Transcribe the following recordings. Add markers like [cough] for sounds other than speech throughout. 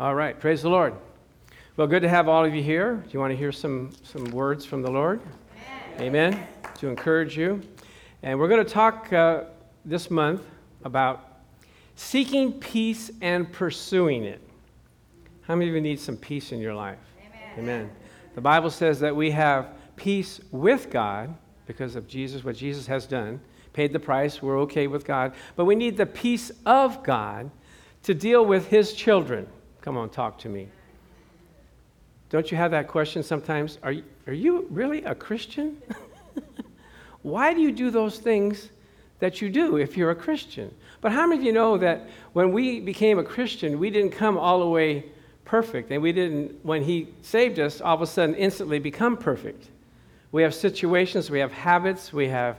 All right, praise the Lord. Well, good to have all of you here. Do you want to hear some, some words from the Lord? Amen. Amen. To encourage you. And we're going to talk uh, this month about seeking peace and pursuing it. How many of you need some peace in your life? Amen. Amen. The Bible says that we have peace with God because of Jesus, what Jesus has done, paid the price, we're okay with God. But we need the peace of God to deal with His children. Come on, talk to me. Don't you have that question sometimes? Are you, are you really a Christian? [laughs] Why do you do those things that you do if you're a Christian? But how many of you know that when we became a Christian, we didn't come all the way perfect, and we didn't, when He saved us, all of a sudden instantly become perfect? We have situations, we have habits, we have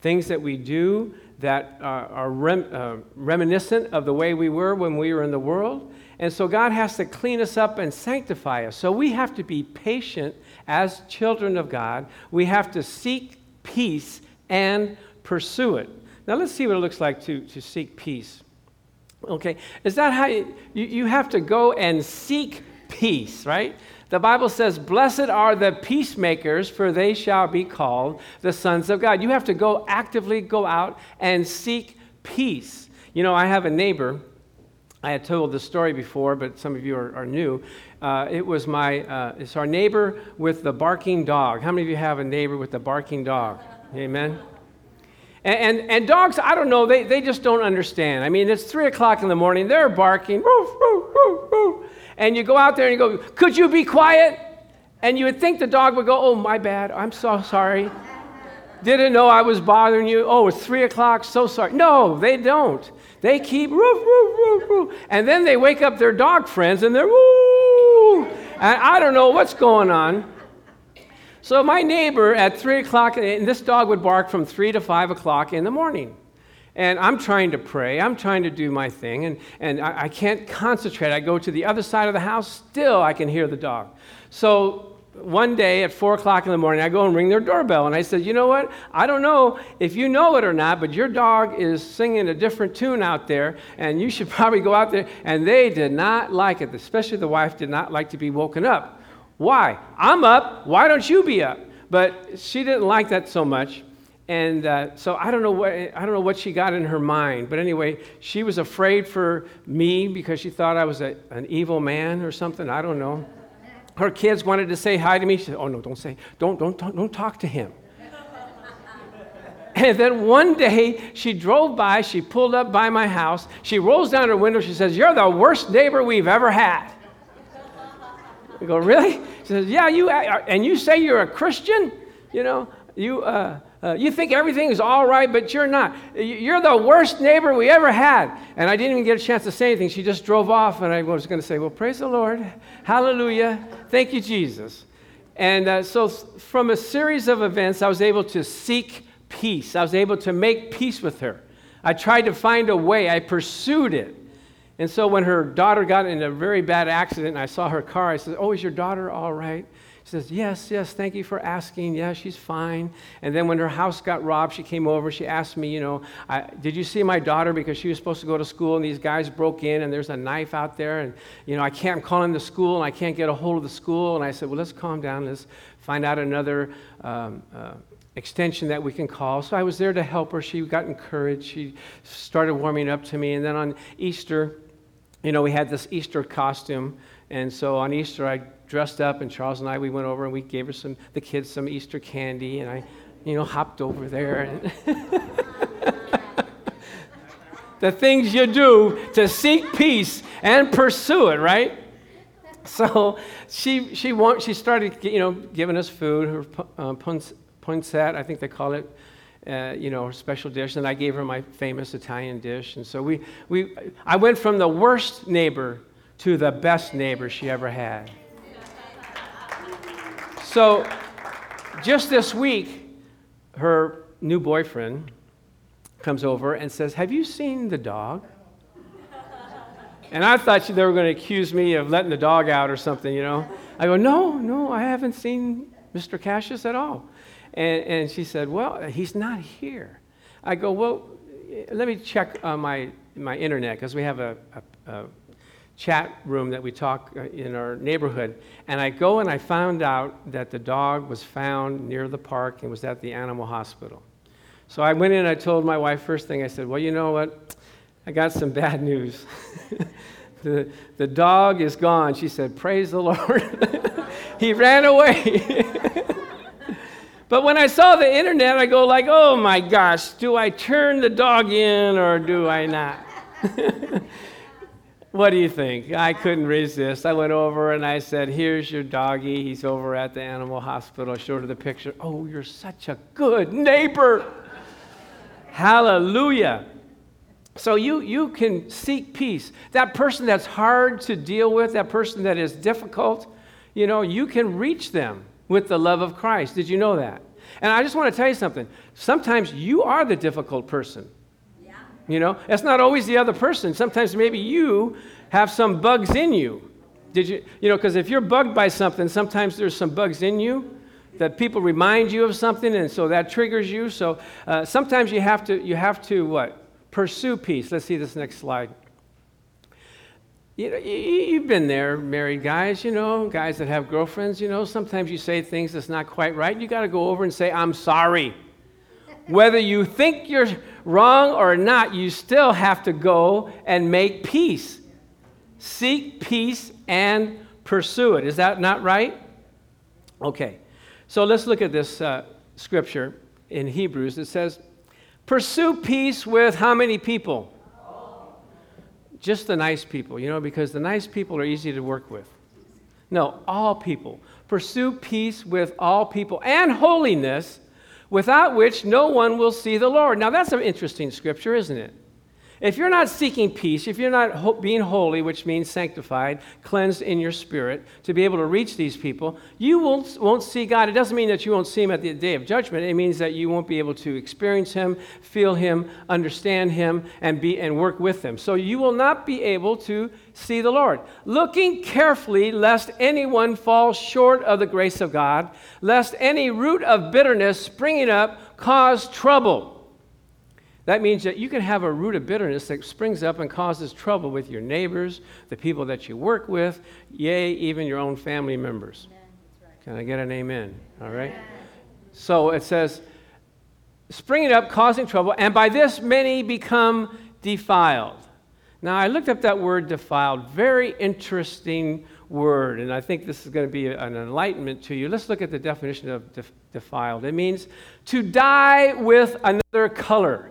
things that we do that are, rem, uh, reminiscent of the way we were when we were in the world. And so God has to clean us up and sanctify us. So we have to be patient as children of God. We have to seek peace and pursue it. Now let's see what it looks like to, to seek peace. Okay, is that how you, you, you have to go and seek peace, right? The Bible says, Blessed are the peacemakers, for they shall be called the sons of God. You have to go actively go out and seek peace. You know, I have a neighbor. I had told this story before, but some of you are, are new. Uh, it was my, uh, it's our neighbor with the barking dog. How many of you have a neighbor with the barking dog? Amen. And, and, and, dogs, I don't know, they, they just don't understand. I mean, it's three o'clock in the morning, they're barking, woof, woof, woof, woof and you go out there and you go, Could you be quiet? And you would think the dog would go, Oh, my bad. I'm so sorry. Didn't know I was bothering you. Oh, it's three o'clock. So sorry. No, they don't. They keep roof, roof, roof, roof. And then they wake up their dog friends and they're woo. And I don't know what's going on. So my neighbor at three o'clock, and this dog would bark from three to five o'clock in the morning. And I'm trying to pray, I'm trying to do my thing, and, and I, I, can't concentrate. I go to the other side of the house, still I can hear the dog. So one day at four o'clock in the morning, I go and ring their doorbell, and I said, You know what? I don't know if you know it or not, but your dog is singing a different tune out there, and you should [laughs] probably go out there. And they did not like it, especially the wife did not like to be woken up. Why? I'm up. Why don't you be up? But she didn't like that so much. And uh, so I don't know what I don't know what she got in her mind, but anyway, she was afraid for me because she thought I was a, an evil man or something. I don't know. Her kids wanted to say hi to me. She said, "Oh no, don't say, don't don't don't, don't talk to him." and then one day she drove by. She pulled up by my house. She rolls down her window. She says, "You're the worst neighbor we've ever had." I go, "Really?" She says, "Yeah, you and you say you're a Christian, you know." You, uh, uh, you think everything is all right, but you're not. You're the worst neighbor we ever had. And I didn't even get a chance to say anything. She just drove off, and I was going to say, Well, praise the Lord. Hallelujah. Thank you, Jesus. And uh, so, from a series of events, I was able to seek peace. I was able to make peace with her. I tried to find a way, I pursued it. And so, when her daughter got in a very bad accident, and I saw her car, I said, Oh, is your daughter all right? She says, Yes, yes, thank you for asking. Yeah, she's fine. And then when her house got robbed, she came over. She asked me, You know, did you see my daughter? Because she was supposed to go to school, and these guys broke in, and there's a knife out there. And, you know, I can't, I'm calling the school, and I can't get a hold of the school. And I said, Well, let's calm down. Let's find out another. Um, uh, extension that we can call. So I was there to help her. She got encouraged. She started warming up to me. And then on Easter, you know, we had this Easter costume. And so on Easter, I dressed up, and Charles and I, we went over and we gave her some, the kids some Easter candy, and I, you know, hopped over there. [laughs] The things you do to seek peace and pursue it, right? So she, she, want, she started, you know, giving us food, her uh, poinsett, I think they call it, uh, you know, her special dish. And I gave her my famous Italian dish. And so we, we, I went from the worst neighbor to the best neighbor she ever had. So, just this week, her new boyfriend comes over and says, Have you seen the dog? And I thought they were going to accuse me of letting the dog out or something, you know. I go, No, no, I haven't seen Mr. Cassius at all. And, and she said, Well, he's not here. I go, Well, let me check uh, my, my internet because we have a, a, a chat room that we talk uh, in our neighborhood. And I go and I found out that the dog was found near the park and was at the animal hospital. So I went in and I told my wife first thing, I said, Well, you know what? I got some bad [laughs] news. the, the dog is gone. She said, Praise the Lord. [laughs] he ran away. [laughs] but when I saw the internet, I go like, oh my gosh, do I turn the dog in or do I not? What do you think? I couldn't resist. I went over and I said, Here's your doggy. He's over at the animal hospital. I showed her the picture. Oh, you're such a good neighbor. Hallelujah. So you, you can seek peace. That person that's hard to deal with, that person that is difficult, you know, you can reach them with the love of Christ. Did you know that? And I just want to tell you something. Sometimes you are the difficult person. You know, it's not always the other person. Sometimes maybe you have some bugs in you. Did you, you know, because if you're bugged by something, sometimes there's some bugs in you that people remind you of something, and so that triggers you. So uh, sometimes you have to, you have to what? Pursue peace. Let's see this next slide. You know, you've been there, married guys, you know, guys that have girlfriends, you know, sometimes you say things that's not quite right. You got to go over and say, I'm sorry. Whether you think you're wrong or not, you still have to go and make peace. Seek peace and pursue it. Is that not right? Okay. So let's look at this uh, scripture in Hebrews. It says, Pursue peace with how many people? Just the nice people, you know, because the nice people are easy to work with. No, all people. Pursue peace with all people and holiness, without which no one will see the Lord. Now, that's an interesting scripture, isn't it? If you're not seeking peace, if you're not ho- being holy, which means sanctified, cleansed in your spirit, to be able to reach these people, you won't, won't see God. It doesn't mean that you won't see Him at the day of judgment. It means that you won't be able to experience Him, feel Him, understand Him, and, be, and work with Him. So you will not be able to see the Lord. Looking carefully, lest anyone fall short of the grace of God, lest any root of bitterness springing up cause trouble that means that you can have a root of bitterness that springs up and causes trouble with your neighbors, the people that you work with, yea, even your own family members. Right. Can I get an amen? All right? So it says, springing up, causing trouble, and by this many become defiled. Now, I looked up that word defiled, very interesting word, and I think this is going to be an enlightenment to you. Let's look at the definition of def- defiled. It means to dye with another color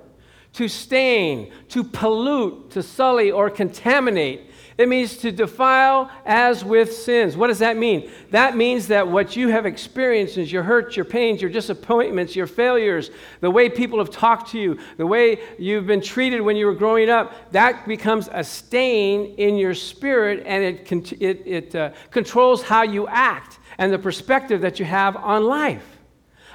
to stain, to pollute, to sully, or contaminate. It means to defile as with sins. What does that mean? That means that what you have experienced is your hurts, your pains, your disappointments, your failures, the way people have talked to you, the way you've been treated when you were growing up, that becomes a stain in your spirit and it, it, it uh, controls how you act and the perspective that you have on life.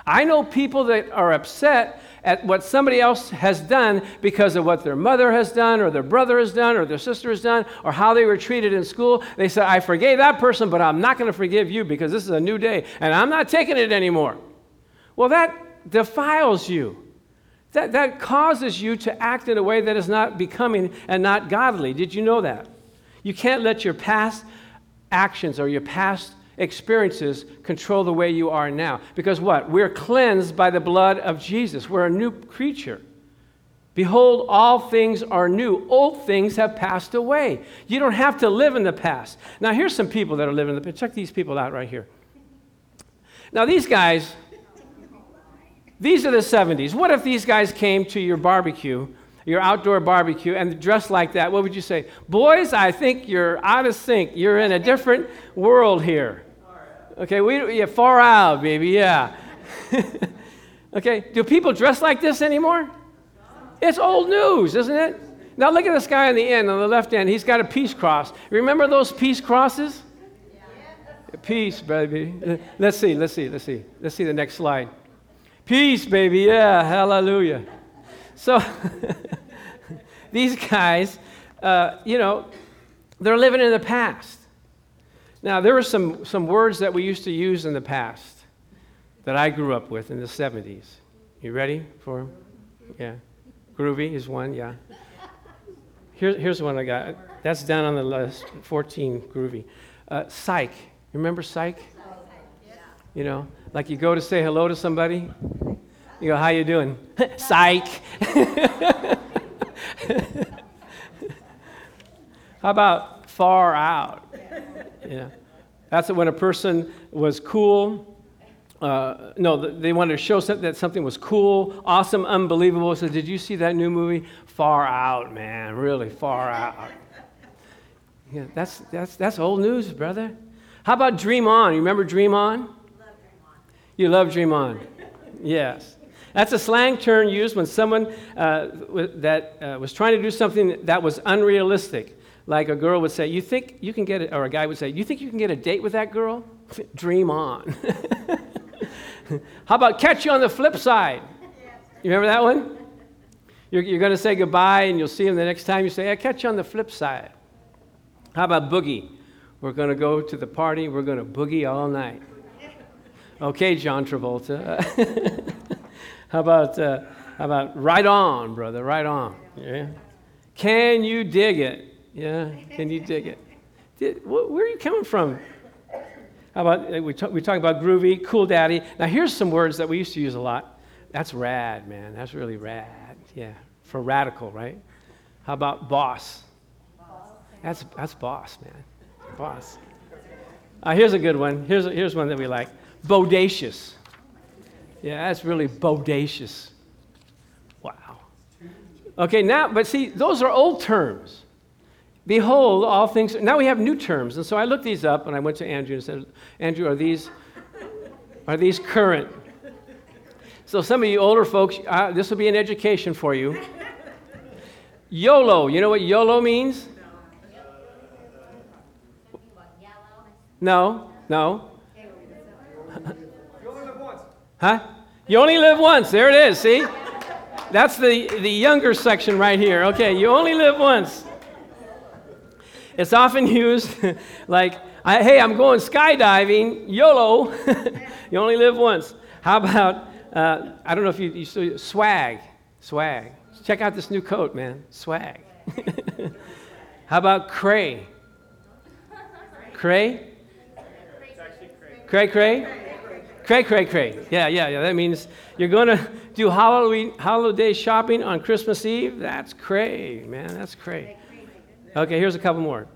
I know people that are upset at what somebody else has done because of what their mother has done, or their brother has done, or their sister has done, or how they were treated in school. They say, I forgave that person, but I'm not going to forgive you because this is a new day and I'm not taking it anymore. Well, that defiles you. That, that causes you to act in a way that is not becoming and not godly. Did you know that? You can't let your past actions or your past experiences control the way you are now. Because what? We're cleansed by the blood of Jesus. We're a new creature. Behold, all things are new. Old things have passed away. You don't have to live in the past. Now, here's some people that are living in the past. Check these people out right here. Now, these guys, these are the 70s. What if these guys came to your barbecue your outdoor barbecue and dressed like that, what would you say? Boys, I think you're out of sync. You're in a different world here. Okay, we yeah, far out, baby, yeah. [laughs] okay, do people dress like this anymore? It's old news, isn't it? Now look at this guy on the end, on the left end. He's got a peace cross. Remember those peace crosses? Yeah. Peace, baby. Let's see, let's see, let's see. Let's see the next slide. Peace, baby. Yeah, hallelujah. So [laughs] these guys, uh, you know, they're living in the past. Now, there were some, some words that we used to use in the past that I grew up with in the 70s. You ready for them? Yeah. Groovy is one, yeah. Here, here's one I got. That's down on the list. 14, groovy. Uh, psych. You remember psych? You know, like you go to say hello to somebody. You go, how you doing? [laughs] psych. [laughs] how about far out? Yeah. That's when a person was cool. Uh, no, they wanted to show that something was cool, awesome, unbelievable. So, did you see that new movie? Far out, man, really far out. Yeah, that's, that's, that's old news, brother. How about Dream On? You remember Dream On? Love Dream On. You love Dream On. yes. That's a slang term used when someone uh, that uh, was trying to do something that was unrealistic. Like a girl would say, You think you can get it, or a guy would say, You think you can get a date with that girl? [laughs] Dream on. [laughs] How about catch you on the flip side? You remember that one? You're, you're going to say goodbye and you'll see him the next time. You say, I catch you on the flip side. How about boogie? We're going to go to the party. We're going to boogie all night. Okay, John Travolta. [laughs] how about uh, how about right on, brother? Right on. Yeah. Can you dig it? Yeah, can you dig it? Did, where are you coming from? How about, uh, we talk, we talk about groovy, cool daddy. Now, here's some words that we used to use a lot. That's rad, man. That's really rad. Yeah, for radical, right? How about boss? That's, that's boss, man. Boss. Uh, here's a good one. Here's, here's one that we like bodacious. Yeah, that's really bodacious. Wow. Okay, now, but see, those are old terms. Behold, all things. Now we have new terms. And so I looked these up and I went to Andrew and said, Andrew, are these, are these current? So some of you older folks, uh, this will be an education for you. YOLO. You know what YOLO means? No, no. [laughs] Huh? You only live once. There it is, see? That's the, the younger section right here. Okay, you only live once. It's often [laughs] used like, I, hey, I'm going skydiving, YOLO. [laughs] you only live once. How about, uh, I don't know if you, you swag, swag. Check out this new coat, man, swag. [laughs] How about cray? Cray? Cray, cray? Cray, cray, cray. Yeah, yeah, yeah. That means you're going to do Halloween, holiday shopping on Christmas Eve. That's cray, man. That's cray. Okay, here's a couple more.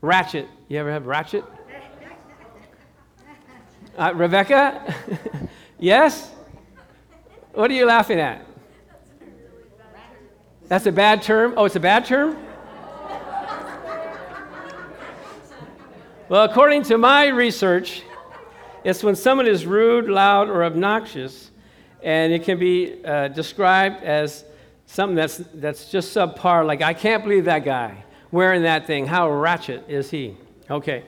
Ratchet. You ever have ratchet? Uh, Rebecca? [laughs] yes? What are you laughing at? That's a bad term? Oh, it's a bad term? Well, according to my research, it's when someone is rude, loud, or obnoxious, and it can be uh, described as something that's, that's just subpar, like, I can't believe that guy wearing that thing. How ratchet is he? Okay.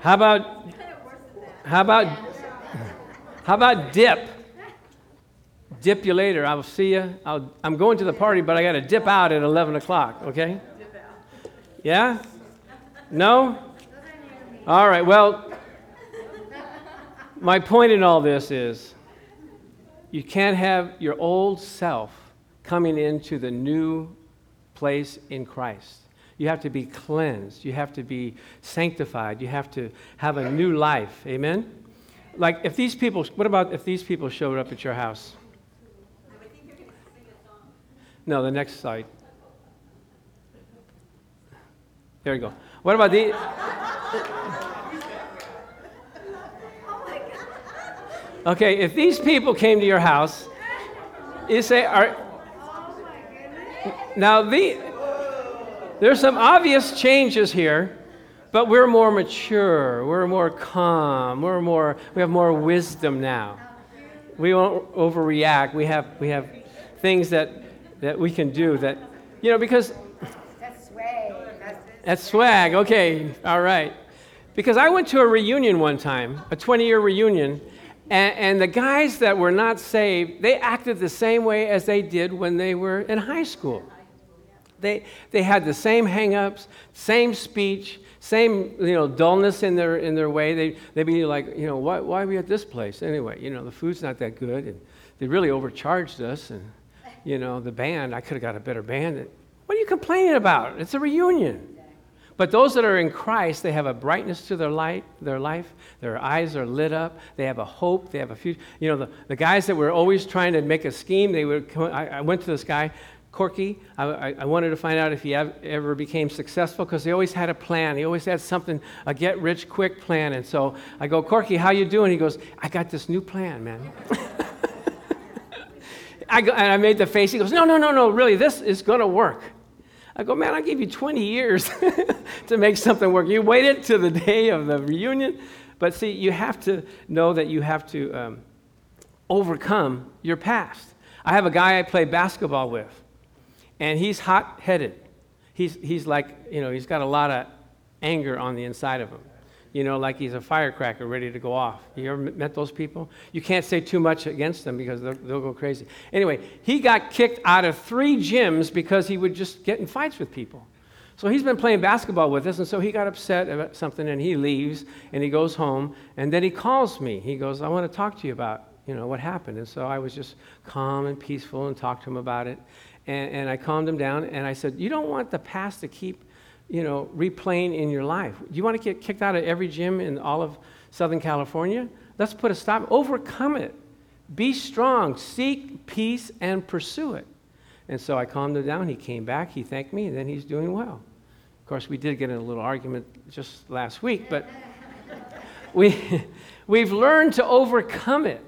How about how about how about dip? Dip you later. I'll see you. i am going to the party, but I got to dip out at 11 o'clock. Okay? Yeah? No? All right. Well, my point in all this is you can't have your old self coming into the new place in Christ. You have to be cleansed. You have to be sanctified. You have to have a new life. Amen? Like, if these people, what about if these people showed up at your house? No, the next slide. There you go. What about the. Okay, if these people came to your house, you say, are. Now, the, there's some obvious changes here, but we're more mature, we're more calm, we're more, we have more wisdom now. We won't overreact. We have, we have things that, that we can do that, you know, because. That's swag. That's swag. Okay, all right. Because I went to a reunion one time, a 20 year reunion, and, and, the guys that were not saved, they acted the same way as they did when they were in high school. They, they had the same hangups, same speech, same you know dullness in their in their way. They they'd be like, you know, why why are we at this place anyway? You know, the food's not that good, and they really overcharged us, and you know, the band I could have got a better band. What are you complaining about? It's a reunion. But those that are in Christ, they have a brightness to their light, their life. Their eyes are lit up. They have a hope. They have a future. You know, the, the guys that were always trying to make a scheme, they would. Come, I, I went to this guy, Corky. I, I, wanted to find out if he ever became successful because he always had a plan. He always had something, a get-rich-quick plan. And so I go, Corky, how you doing? He goes, I got this new plan, man. [laughs] I go, and I made the face. He goes, No, no, no, no. Really, this is going to work. I go, man, I gave you 20 years [laughs] to make something work. You waited to the day of the reunion. But see, you have to know that you have to um, overcome your past. I have a guy I play basketball with, and he's hot headed. He's, he's like, you know, he's got a lot of anger on the inside of him you know, like he's a firecracker ready to go off. You ever met those people? You can't say too much against them because they'll, they'll, go crazy. Anyway, he got kicked out of three gyms because he would just get in fights with people. So he's been playing basketball with us, and so he got upset about something, and he leaves, and he goes home, and then he calls me. He goes, I want to talk to you about, you know, what happened. And so I was just calm and peaceful and talked to him about it. And, and I calmed him down, and I said, you don't want the past to keep you know, replaying in your life. You want to get kicked out of every gym in all of Southern California? Let's put a stop. Overcome it. Be strong. Seek peace and pursue it. And so I calmed him down. He came back. He thanked me, and then he's doing well. Of course, we did get in a little argument just last week, but [laughs] we, we've learned to overcome it.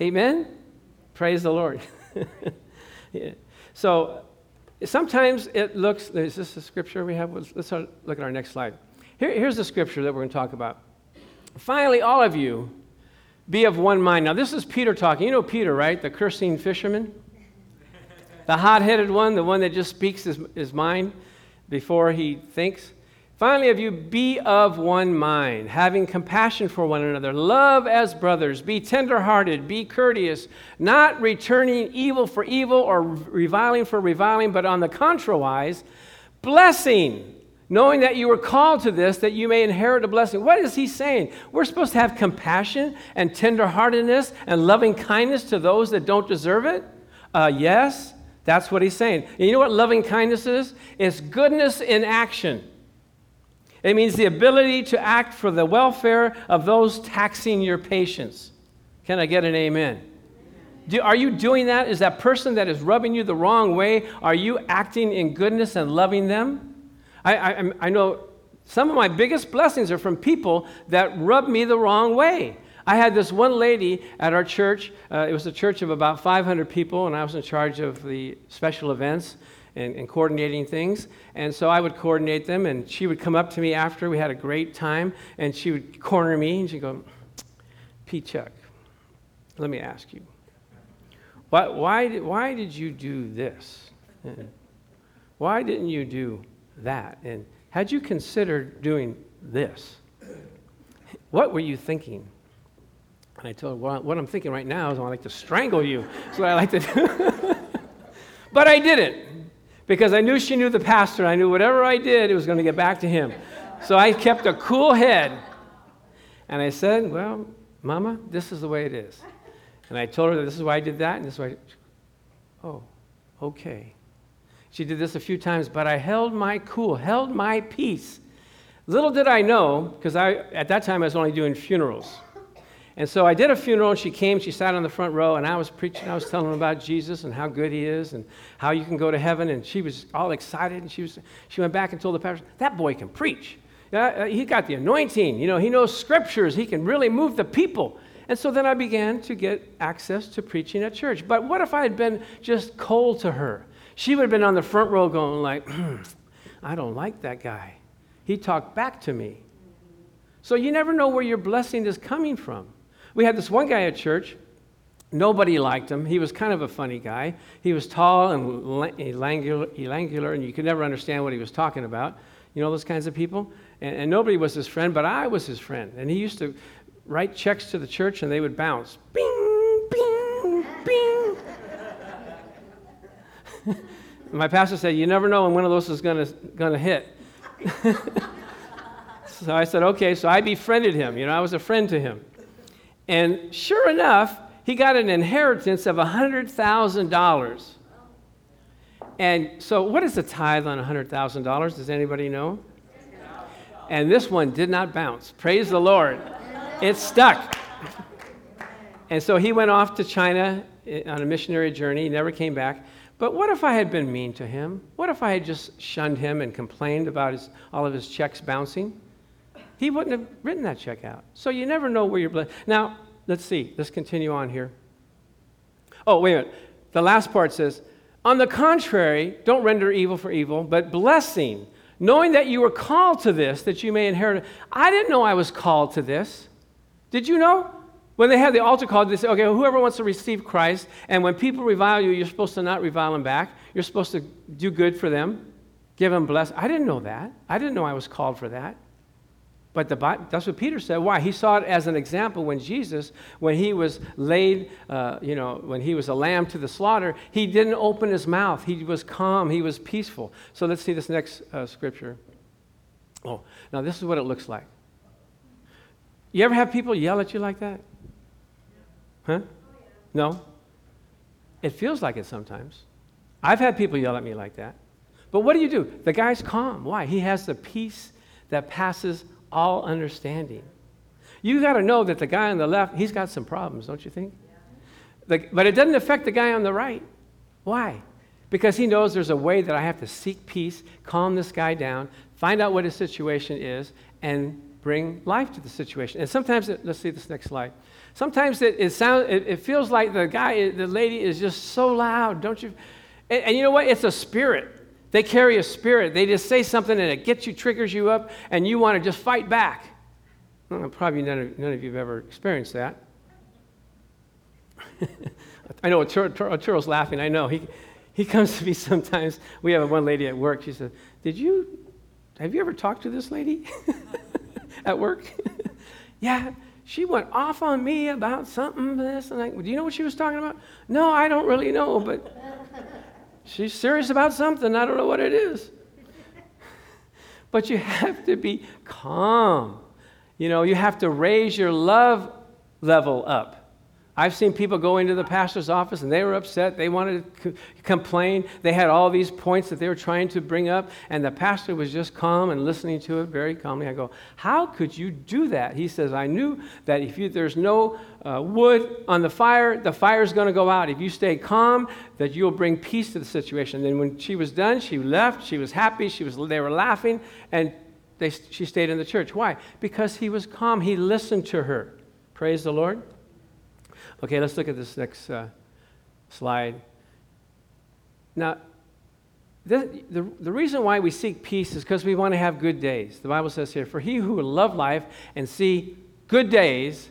Amen? Praise the Lord. [laughs] yeah. So Sometimes it looks, is this the scripture we have? Let's look at our next slide. Here, here's the scripture that we're going to talk about. Finally, all of you be of one mind. Now, this is Peter talking. You know Peter, right? The cursing fisherman? The hot headed one, the one that just speaks his, his mind before he thinks. Finally, of you, be of one mind, having compassion for one another. Love as brothers. Be tenderhearted. Be courteous, not returning evil for evil or reviling for reviling, but on the contrariwise, blessing, knowing that you were called to this, that you may inherit a blessing. What is he saying? We're supposed to have compassion and tenderheartedness and loving kindness to those that don't deserve it? Uh, yes, that's what he's saying. And you know what loving kindness is? It's goodness in action. It means the ability to act for the welfare of those taxing your patience. Can I get an amen? Do, are you doing that? Is that person that is rubbing you the wrong way, are you acting in goodness and loving them? I, I, I know some of my biggest blessings are from people that rub me the wrong way. I had this one lady at our church. Uh, it was a church of about 500 people, and I was in charge of the special events and, and, coordinating things. And so I would coordinate them, and she would come up to me after. We had a great time, and she would corner me, and she'd go, P. Chuck, let me ask you, why, why, did, why did you do this? And why didn't you do that? And had you considered doing this? What were you thinking? And I told her, well, what I'm thinking right now is I like to strangle you. That's what I like to do. [laughs] but I didn't because I knew she knew the pastor. and I knew whatever I did, it was going to get back to him. So I kept a cool head. And I said, Well, Mama, this is the way it is. And I told her that this is why I did that, and this is why. Oh, okay. She did this a few times, but I held my cool, held my peace. Little did I know, because I, at that time I was only doing funerals. And so I did a funeral, and she came, she sat on the front row, and I was preaching, I was telling them about Jesus and how good he is and how you can go to heaven. And she was all excited, and she, was, she went back and told the pastor, That boy can preach. Uh, he got the anointing. You know, he knows scriptures. He can really move the people. And so then I began to get access to preaching at church. But what if I had been just cold to her? She would have been on the front row going like, [clears throat] I don't like that guy. He talked back to me. So you never know where your blessing is coming from. We had this one guy at church. Nobody liked him. He was kind of a funny guy. He was tall and elangular, and you could never understand what he was talking about. You know those kinds of people? And, and nobody was his friend, but I was his friend. And he used to write checks to the church, and they would bounce. Bing, bing, bing. [laughs] My pastor said, You never know when one of those is going to hit. [laughs] so I said, Okay. So I befriended him. You know, I was a friend to him. And sure enough, he got an inheritance of $100,000. And so, what is the tithe on $100,000? Does anybody know? And this one did not bounce. Praise the Lord. It stuck. And so he went off to China eh, on a missionary journey. He never came back. But what if I had been mean to him? What if I had just shunned him and complained about his, all of his checks bouncing? He wouldn't have written that check out. So you never know where you're blessed. Now, let's see. Let's continue on here. Oh, wait a minute. The last part says, On the contrary, don't render evil for evil, but blessing, knowing that you were called to this, that you may inherit. I didn't know I was called to this. Did you know? When they have the altar call, they say, okay, whoever wants to receive Christ, and when people revile you, you're supposed to not revile them back. You're supposed to do good for them, give them blessing. I didn't know that. I didn't know I was called for that. But the, that's what Peter said. Why? He saw it as an example when Jesus, when he was laid, uh, you know, when he was a lamb to the slaughter, he didn't open his mouth. He was calm. He was peaceful. So let's see this next uh, scripture. Oh, now this is what it looks like. You ever have people yell at you like that? Huh? No? It feels like it sometimes. I've had people yell at me like that. But what do you do? The guy's calm. Why? He has the peace that passes all understanding. You got to know that the guy on the left, he's got some problems, don't you think? The, but it doesn't affect the guy on the right. Why? Because he knows there's a way that I have to seek peace, calm this guy down, find out what his situation is, and bring life to the situation. And sometimes, it, let's see this next slide. Sometimes it, it sounds, it, it, feels like the guy, the lady is just so loud, don't you? And, and you know what? It's a spirit. They carry a spirit. They just say something and it gets you, triggers you up, and you want to just fight back. Well, probably none of, none of you have ever experienced that. [laughs] I know Turtle's oh, laughing. I know. He, he comes to me sometimes. We have one lady at work. She said, Did you, have you ever talked to this lady [laughs] at work? [laughs] yeah, she went off on me about something, this, and that. Do you know what she was talking about? No, I don't really know, but She's serious about something. I don't know what it is. but you have to be calm. You know, you have to raise your love level up. I've seen people go into the pastor's office and they were upset. They wanted to c- complain. They had all these points that they were trying to bring up, and the pastor was just calm and listening to it very calmly. I go, How could you do that? He says, I knew that if you, there's no uh, wood on the fire, the fire's going to go out. If you stay calm, that you'll bring peace to the situation. And then when she was done, she left. She was happy. She was, they were laughing, and they, she stayed in the church. Why? Because he was calm. He listened to her. Praise the Lord. Okay, let's look at this next uh, slide. Now, the, the reason why we seek peace is because we want to have good days. The Bible says here, For he who will love life and see good days,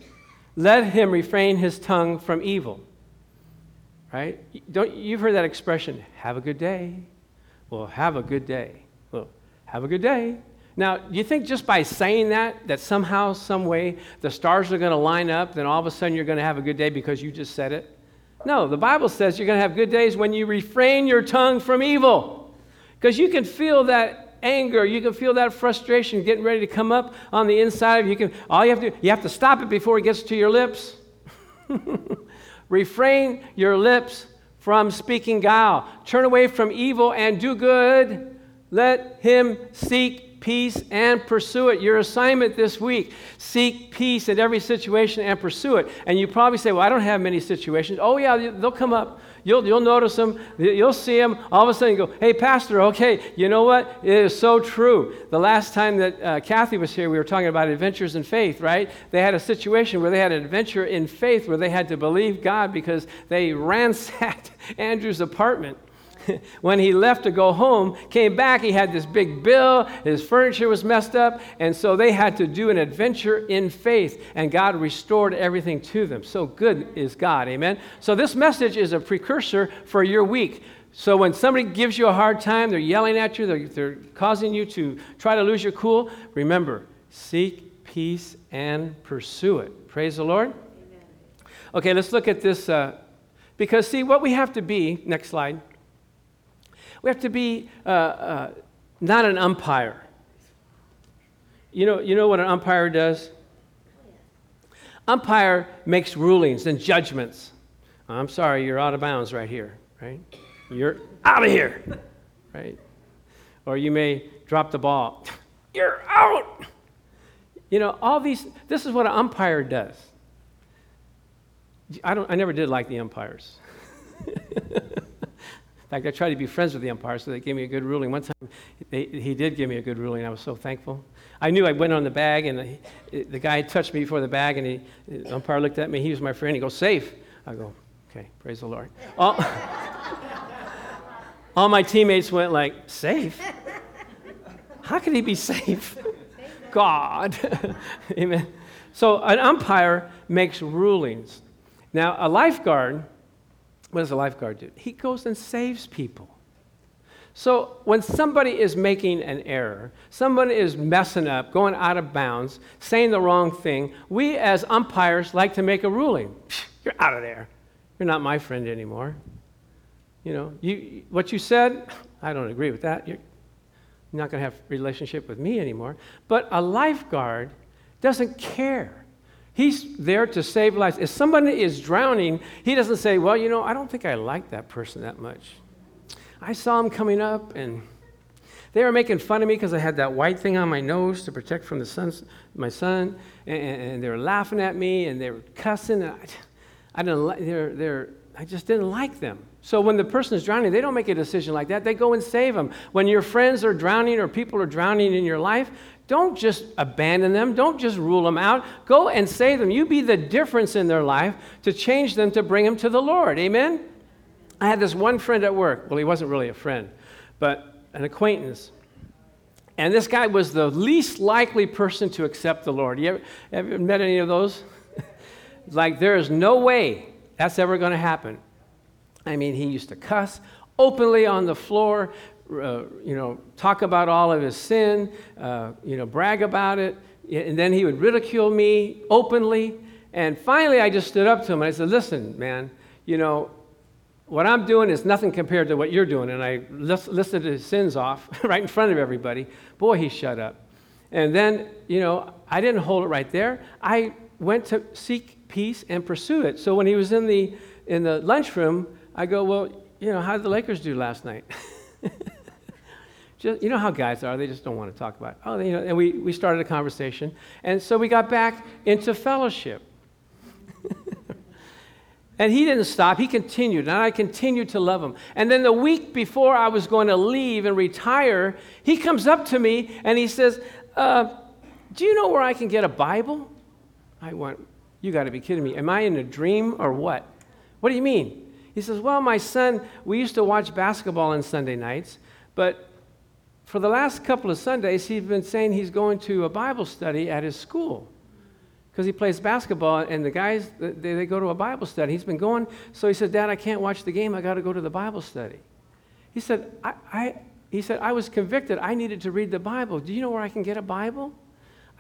let him refrain his tongue from evil. Right? Don't, you've heard that expression, have a good day. Well, have a good day. Well, have a good day. Now, do you think just by saying that, that somehow, some way, the stars are going to line up, then all of a sudden you're going to have a good day because you just said it? No, the Bible says you're going to have good days when you refrain your tongue from evil. Because you can feel that anger, you can feel that frustration getting ready to come up on the inside. You can all you have to do, you have to stop it before it gets to your lips. [laughs] refrain your lips from speaking guile. Turn away from evil and do good. Let him seek peace and pursue it. Your assignment this week seek peace in every situation and pursue it. And you probably say, Well, I don't have many situations. Oh, yeah, they'll come up. You'll, you'll notice them. You'll see them. All of a sudden, you go, Hey, Pastor, okay, you know what? It is so true. The last time that uh, Kathy was here, we were talking about adventures in faith, right? They had a situation where they had an adventure in faith where they had to believe God because they [laughs] ransacked Andrew's apartment [laughs] when he left to go home, came back, he had this big bill, his furniture was messed up, and so they had to do an adventure in faith, and God restored everything to them. So good is God, amen? So this message is a precursor for your week. So when somebody gives you a hard time, they're yelling at you, they're, they're causing you to try to lose your cool, remember, seek peace and pursue it. Praise the Lord. Amen. Okay, let's look at this. Uh, because, see, what we have to be, next slide, we have to be uh, uh, not an umpire. You know, you know what an umpire does? Umpire makes rulings and judgments. I'm sorry, you're out of bounds right here, right? You're out of here, right? Or you may drop the ball. [laughs] You're out. You know, all these, this is what an umpire does. I, don't, I never did like the umpires. In fact, I tried to be friends with the umpire, so they gave me a good ruling. One time, they, he did give me a good ruling. I was so thankful. I knew I went on the bag, and the, the guy touched me before the bag, and he, the umpire looked at me. He was my friend. He goes, safe. I go, okay, praise the Lord. All, [laughs] all my teammates went like, safe? How could he be safe? God. [laughs] Amen. So an umpire makes rulings. Now, a lifeguard what does a lifeguard do? He goes and saves people. So when somebody is making an error, somebody is messing up, going out of bounds, saying the wrong thing, we as umpires like to make a ruling. You're out of there. You're not my friend anymore. You know, you, what you said, [laughs] I don't agree with that. You're not going to have a relationship with me anymore. But a lifeguard doesn't care. He's there to save lives. If somebody is drowning, he doesn't say, Well, you know, I don't think I like that person that much. I saw him coming up and they were making fun of me because I had that white thing on my nose to protect from the sun, my son, and, and, they were laughing at me and they were cussing. I, I, didn't like, they're, they're, I just didn't like them. So when the person is drowning, they don't make a decision like that. They go and save them. When your friends are drowning or people are drowning in your life, don't just abandon them. Don't just rule them out. Go and save them. You be the difference in their life to change them to bring them to the Lord. Amen? I had this one friend at work. Well, he wasn't really a friend, but an acquaintance. And this guy was the least likely person to accept the Lord. You ever, you met any of those? [laughs] like, there is no way that's ever going to happen. I mean, he used to cuss openly on the floor, uh, you know, talk about all of his sin, uh, you know, brag about it. And then he would ridicule me openly. And finally, I just stood up to him and I said, Listen, man, you know, what I'm doing is nothing compared to what you're doing. And I list, listed his sins off [laughs] right in front of everybody. Boy, he shut up. And then, you know, I didn't hold it right there. I went to seek peace and pursue it. So when he was in the, in the lunchroom, I go, Well, you know, how did the Lakers do last night? [laughs] just, you know how guys are, they just don't want to talk about it. Oh, you know, and we, we started a conversation. And so we got back into fellowship. [laughs] and he didn't stop, he continued, and I continued to love him. And then the week before I was going to leave and retire, he comes up to me and he says, uh, Do you know where I can get a Bible? I went, You got to be kidding me. Am I in a dream or what? What do you mean? He says, Well, my son, we used to watch basketball on Sunday nights, but for the last couple of Sundays, he's been saying he's going to a Bible study at his school because he plays basketball, and the guys, they, they go to a Bible study. He's been going, so he said, Dad, I can't watch the game. I got to go to the Bible study. He said, I, I, he said, I was convicted. I needed to read the Bible. Do you know where I can get a Bible?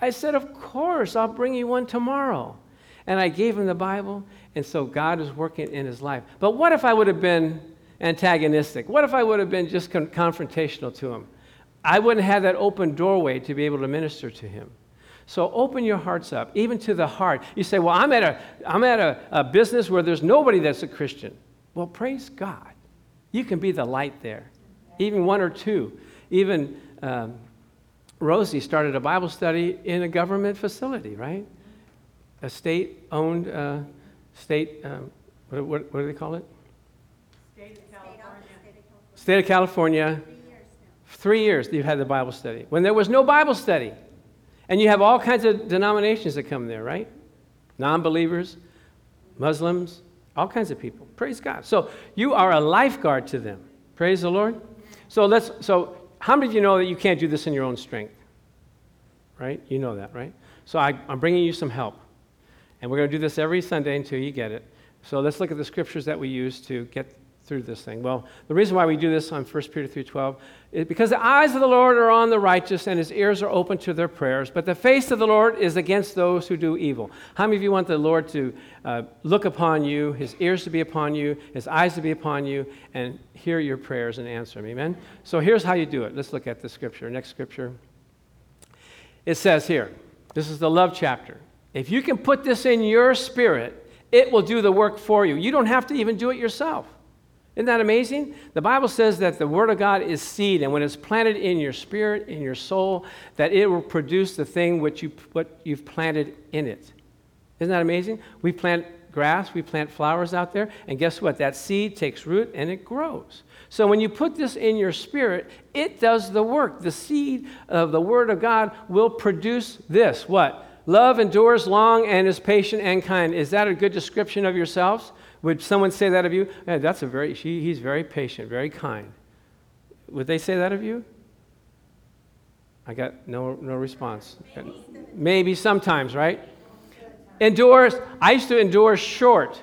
I said, Of course, I'll bring you one tomorrow. And I gave him the Bible, and so God is working in his life. But what if I would have been antagonistic? What if I would have been just con- confrontational to him? I wouldn't have that open doorway to be able to minister to him. So open your hearts up, even to the heart. You say, Well, I'm at a, I'm at a, a business where there's nobody that's a Christian. Well, praise God. You can be the light there, even one or two. Even um, Rosie started a Bible study in a government facility, right? A state owned, uh, state, um, what, what, what do they call it? State of California. State of California Three years you've had the Bible study. When there was no Bible study. And you have all kinds of denominations that come there, right? Non believers, Muslims, all kinds of people. Praise God. So you are a lifeguard to them. Praise the Lord. So let's so how many of you know that you can't do this in your own strength? Right? You know that, right? So I, I'm bringing you some help. And we're going to do this every Sunday until you get it. So let's look at the scriptures that we use to get through this thing? Well, the reason why we do this on 1 Peter 3.12 is because the eyes of the Lord are on the righteous and his ears are open to their prayers, but the face of the Lord is against those who do evil. How many of you want the Lord to uh, look upon you, his ears to be upon you, his eyes to be upon you, and hear your prayers and answer them? Amen? So here's how you do it. Let's look at the scripture. Next scripture. It says here, this is the love chapter. If you can put this in your spirit, it will do the work for you. You don't have to even do it yourself. Isn't that amazing? The Bible says that the Word of God is seed, and when it's planted in your spirit, in your soul, that it will produce the thing which you, what you've planted in it. Isn't that amazing? We plant grass, we plant flowers out there, and guess what? That seed takes root and it grows. So when you put this in your spirit, it does the work. The seed of the Word of God will produce this. What? Love endures long and is patient and kind. Is that a good description of yourselves? Would someone say that of you? Yeah, that's a very, she, he's very patient, very kind. Would they say that of you? I got no, no response. Maybe sometimes, right? Endures, I used to endure short,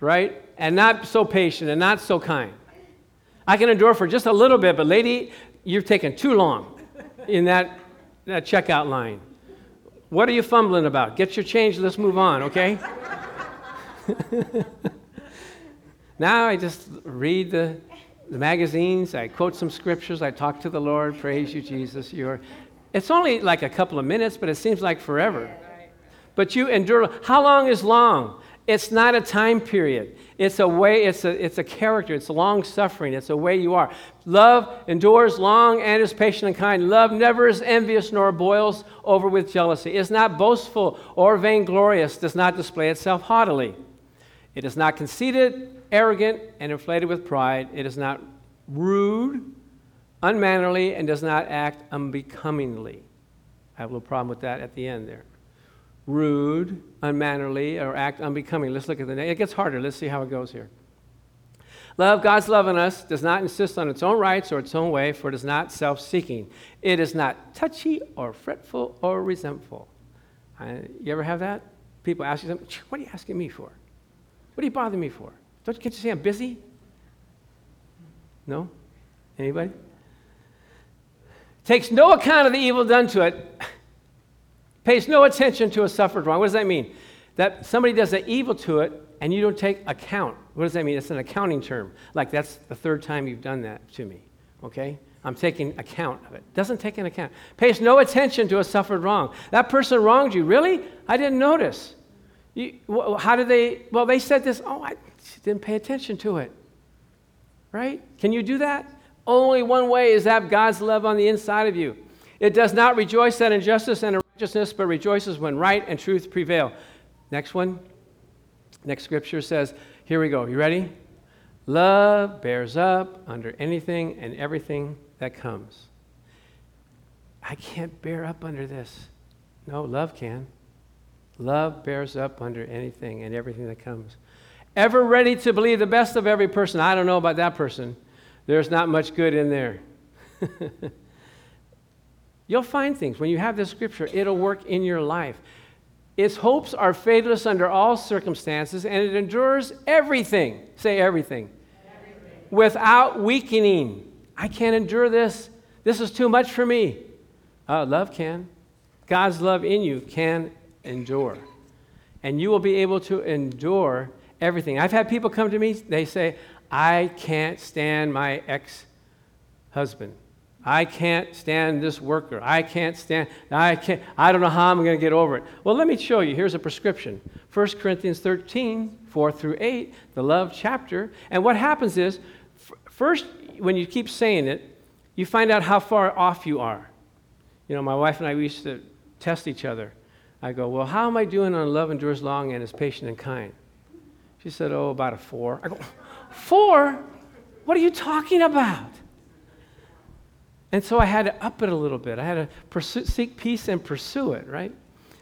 right? And not so patient and not so kind. I can endure for just a little bit, but lady, you've taken too long in that, that checkout line. What are you fumbling about? Get your change, let's move on, okay? [laughs] now I just read the, the magazines, I quote some scriptures, I talk to the Lord, praise you, Jesus. You're, it's only like a couple of minutes, but it seems like forever. But you endure. How long is long? It's not a time period. It's a way, it's a, it's a character. It's long suffering. It's a way you are. Love endures long and is patient and kind. Love never is envious nor boils over with jealousy. Is not boastful or vainglorious, does not display itself haughtily. It is not conceited, arrogant, and inflated with pride. It is not rude, unmannerly, and does not act unbecomingly. I have a little problem with that at the end there. Rude, unmannerly, or act unbecoming. Let's look at the name. It gets harder. Let's see how it goes here. Love, God's love in us, does not insist on its own rights or its own way, for it is not self seeking. It is not touchy or fretful or resentful. You ever have that? People ask you something, what are you asking me for? What are you bothering me for? Don't you get to say I'm busy? No? Anybody? Takes no account of the evil done to it, pays no attention to a suffered wrong. What does that mean? That somebody does an evil to it and you don't take account. What does that mean? It's an accounting term. Like that's the third time you've done that to me. Okay? I'm taking account of it. Doesn't take an account. Pays no attention to a suffered wrong. That person wronged you. Really? I didn't notice. You, how did they? Well, they said this. Oh, I didn't pay attention to it. Right? Can you do that? Only one way is have God's love on the inside of you. It does not rejoice at injustice and righteousness, but rejoices when right and truth prevail. Next one. Next scripture says, here we go. You ready? Love bears up under anything and everything that comes. I can't bear up under this. No, love can. Love bears up under anything and everything that comes. Ever ready to believe the best of every person. I don't know about that person. There's not much good in there. [laughs] You'll find things. When you have this scripture, it'll work in your life. Its hopes are faithless under all circumstances, and it endures everything. Say everything. everything. Without weakening. I can't endure this. This is too much for me. Uh, love can. God's love in you can endure. And you will be able to endure everything. I've had people come to me, they say, I can't stand my ex husband. I can't stand this worker. I can't stand, I can't, I don't know how I'm going to get over it. Well, let me show you. Here's a prescription 1 Corinthians 13, 4 through 8, the love chapter. And what happens is, first, when you keep saying it, you find out how far off you are. You know, my wife and I used to test each other. I go, Well, how am I doing on love endures long and is patient and kind? She said, Oh, about a four. I go, Four? What are you talking about? And so I had to up it a little bit. I had to pursue, seek peace and pursue it, right?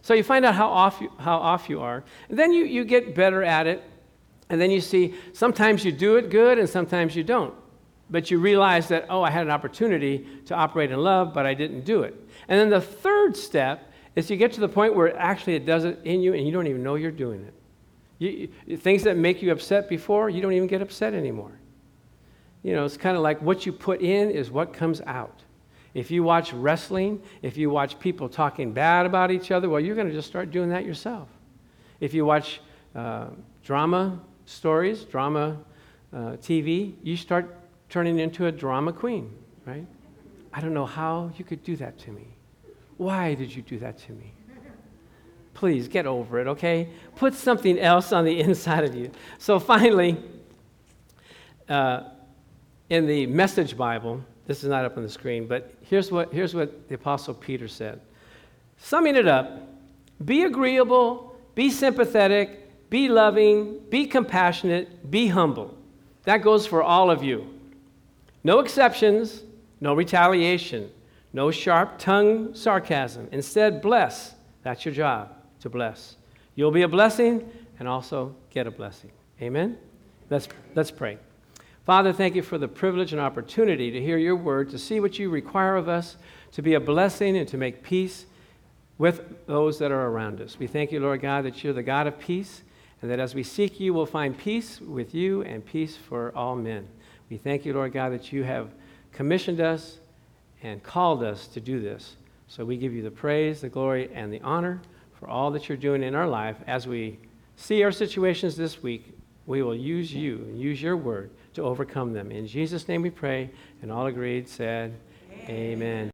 So you find out how off you, how off you are. And then you, you get better at it. And then you see sometimes you do it good and sometimes you don't. But you realize that, oh, I had an opportunity to operate in love, but I didn't do it. And then the third step is you get to the point where actually it does it in you and you don't even know you're doing it. You, things that make you upset before, you don't even get upset anymore. You know, it's kind of like what you put in is what comes out. If you watch wrestling, if you watch people talking bad about each other, well, you're going to just start doing that yourself. If you watch uh, drama stories, drama uh, TV, you start turning into a drama queen, right? I don't know how you could do that to me. Why did you do that to me? Please get over it, okay? Put something else on the [laughs] inside of you. So finally, uh, in the Message Bible, this is not up on the screen, but here's what, here's what the Apostle Peter said. Summing it up, be agreeable, be sympathetic, be loving, be compassionate, be humble. That goes for all of you. No exceptions, no retaliation, no sharp tongue sarcasm. Instead, bless. That's your job, to bless. You'll be a blessing and also get a blessing. Amen? Let's, let's pray. Father, thank you for the privilege and opportunity to hear your word, to see what you require of us, to be a blessing and to make peace with those that are around us. We thank you, Lord God, that you're the God of peace, and that as we seek you, we'll find peace with you and peace for all men. We thank you, Lord God, that you have commissioned us and called us to do this. So we give you the praise, the glory, and the honor for all that you're doing in our life. As we see our situations this week, we will use you and use your word to overcome them. In Jesus' name we pray, and all agreed said, Amen. Amen.